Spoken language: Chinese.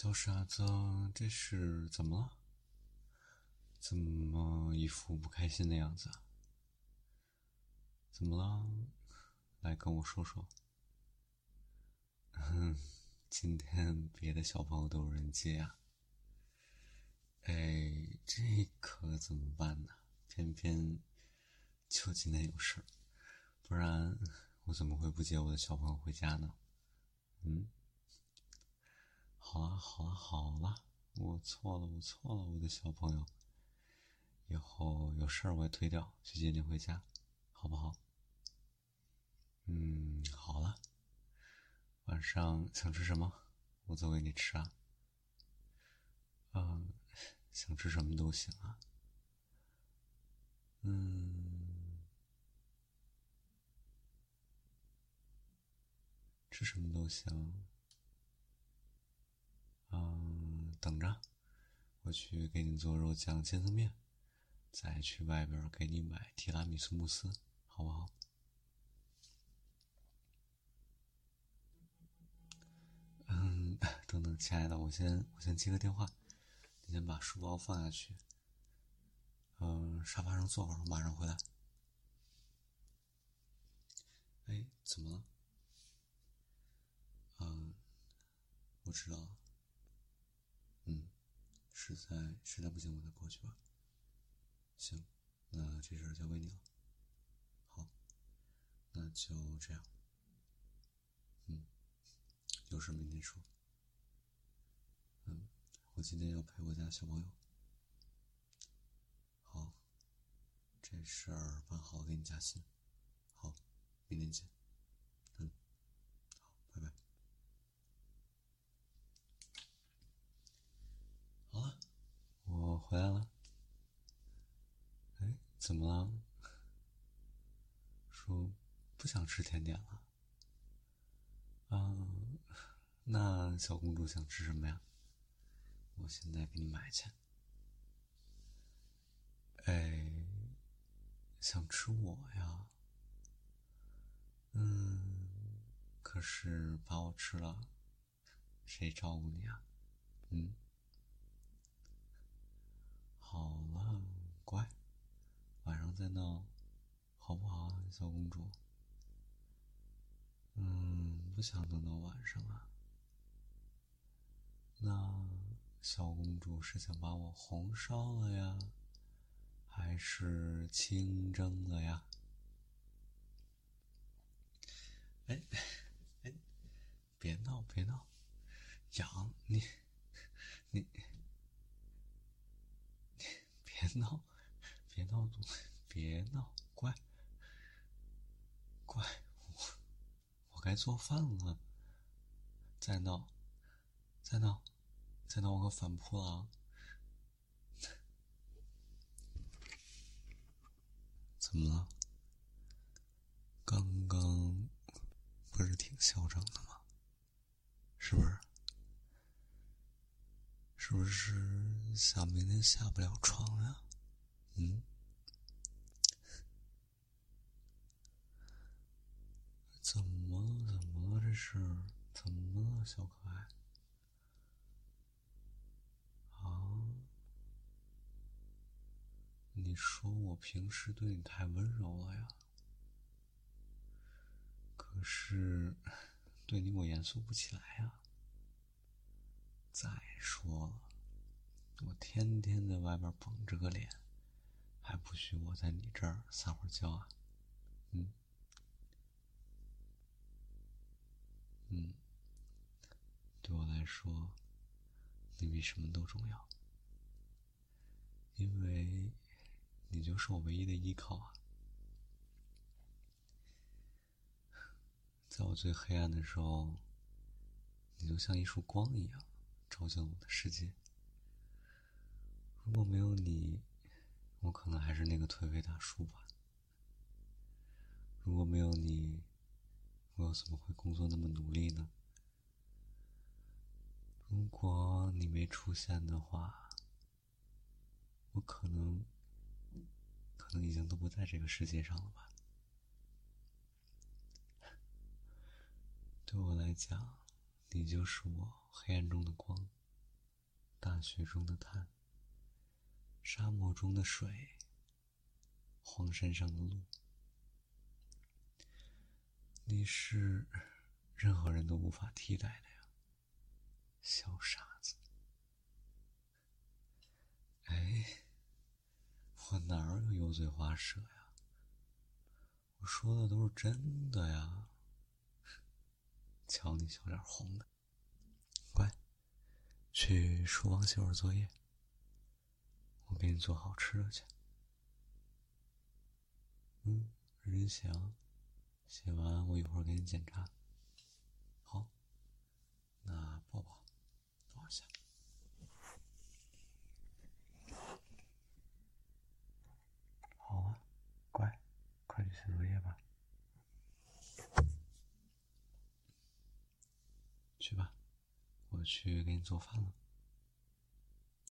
小傻子，这是怎么了？怎么一副不开心的样子？怎么了？来跟我说说。今天别的小朋友都有人接呀。哎，这可怎么办呢？偏偏就今天有事儿，不然我怎么会不接我的小朋友回家呢？嗯。好了好了好了，我错了我错了，我的小朋友，以后有事儿我也推掉去接你回家，好不好？嗯，好了。晚上想吃什么，我做给你吃啊。嗯，想吃什么都行啊。嗯，吃什么都行。等着，我去给你做肉酱千层面，再去外边给你买提拉米苏慕斯，好不好？嗯，等等，亲爱的，我先我先接个电话，你先把书包放下去。嗯，沙发上坐会儿，我马上回来。哎，怎么了？嗯，我知道了。实在实在不行，我再过去吧。行，那这事儿交给你了。好，那就这样。嗯，有事明天说。嗯，我今天要陪我家小朋友。好，这事儿办好给你加薪。好，明天见。回来了，哎，怎么了？说不想吃甜点了？嗯，那小公主想吃什么呀？我现在给你买去。哎，想吃我呀？嗯，可是把我吃了，谁照顾你啊？嗯。好了，乖，晚上再闹，好不好，小公主？嗯，不想等到晚上啊。那小公主是想把我红烧了呀，还是清蒸了呀？哎 哎，别闹别闹，痒你你。闹，别闹，别闹，乖，乖，我我该做饭了。再闹，再闹，再闹，我可反扑了。怎么了？刚刚不是挺嚣张的吗？是不是？是不是想明天下不了床呀？怎么了？怎么了？这是怎么了，小可爱？啊？你说我平时对你太温柔了呀？可是对你我严肃不起来呀。再说了，我天天在外边绷着个脸，还不许我在你这儿撒会儿娇啊？嗯，对我来说，你比什么都重要，因为你就是我唯一的依靠啊！在我最黑暗的时候，你就像一束光一样。照进了我的世界。如果没有你，我可能还是那个颓废大叔吧。如果没有你，我又怎么会工作那么努力呢？如果你没出现的话，我可能，可能已经都不在这个世界上了吧。对我来讲。你就是我黑暗中的光，大雪中的炭，沙漠中的水，荒山上的路，你是任何人都无法替代的呀，小傻子。哎，我哪儿有油嘴滑舌呀？我说的都是真的呀。瞧你小脸红的，乖，去书房写会儿作业。我给你做好吃的去。嗯，认真写，写完我一会儿给你检查。好，那抱抱，下。好啊，乖，快去写作业吧。去吧，我去给你做饭了。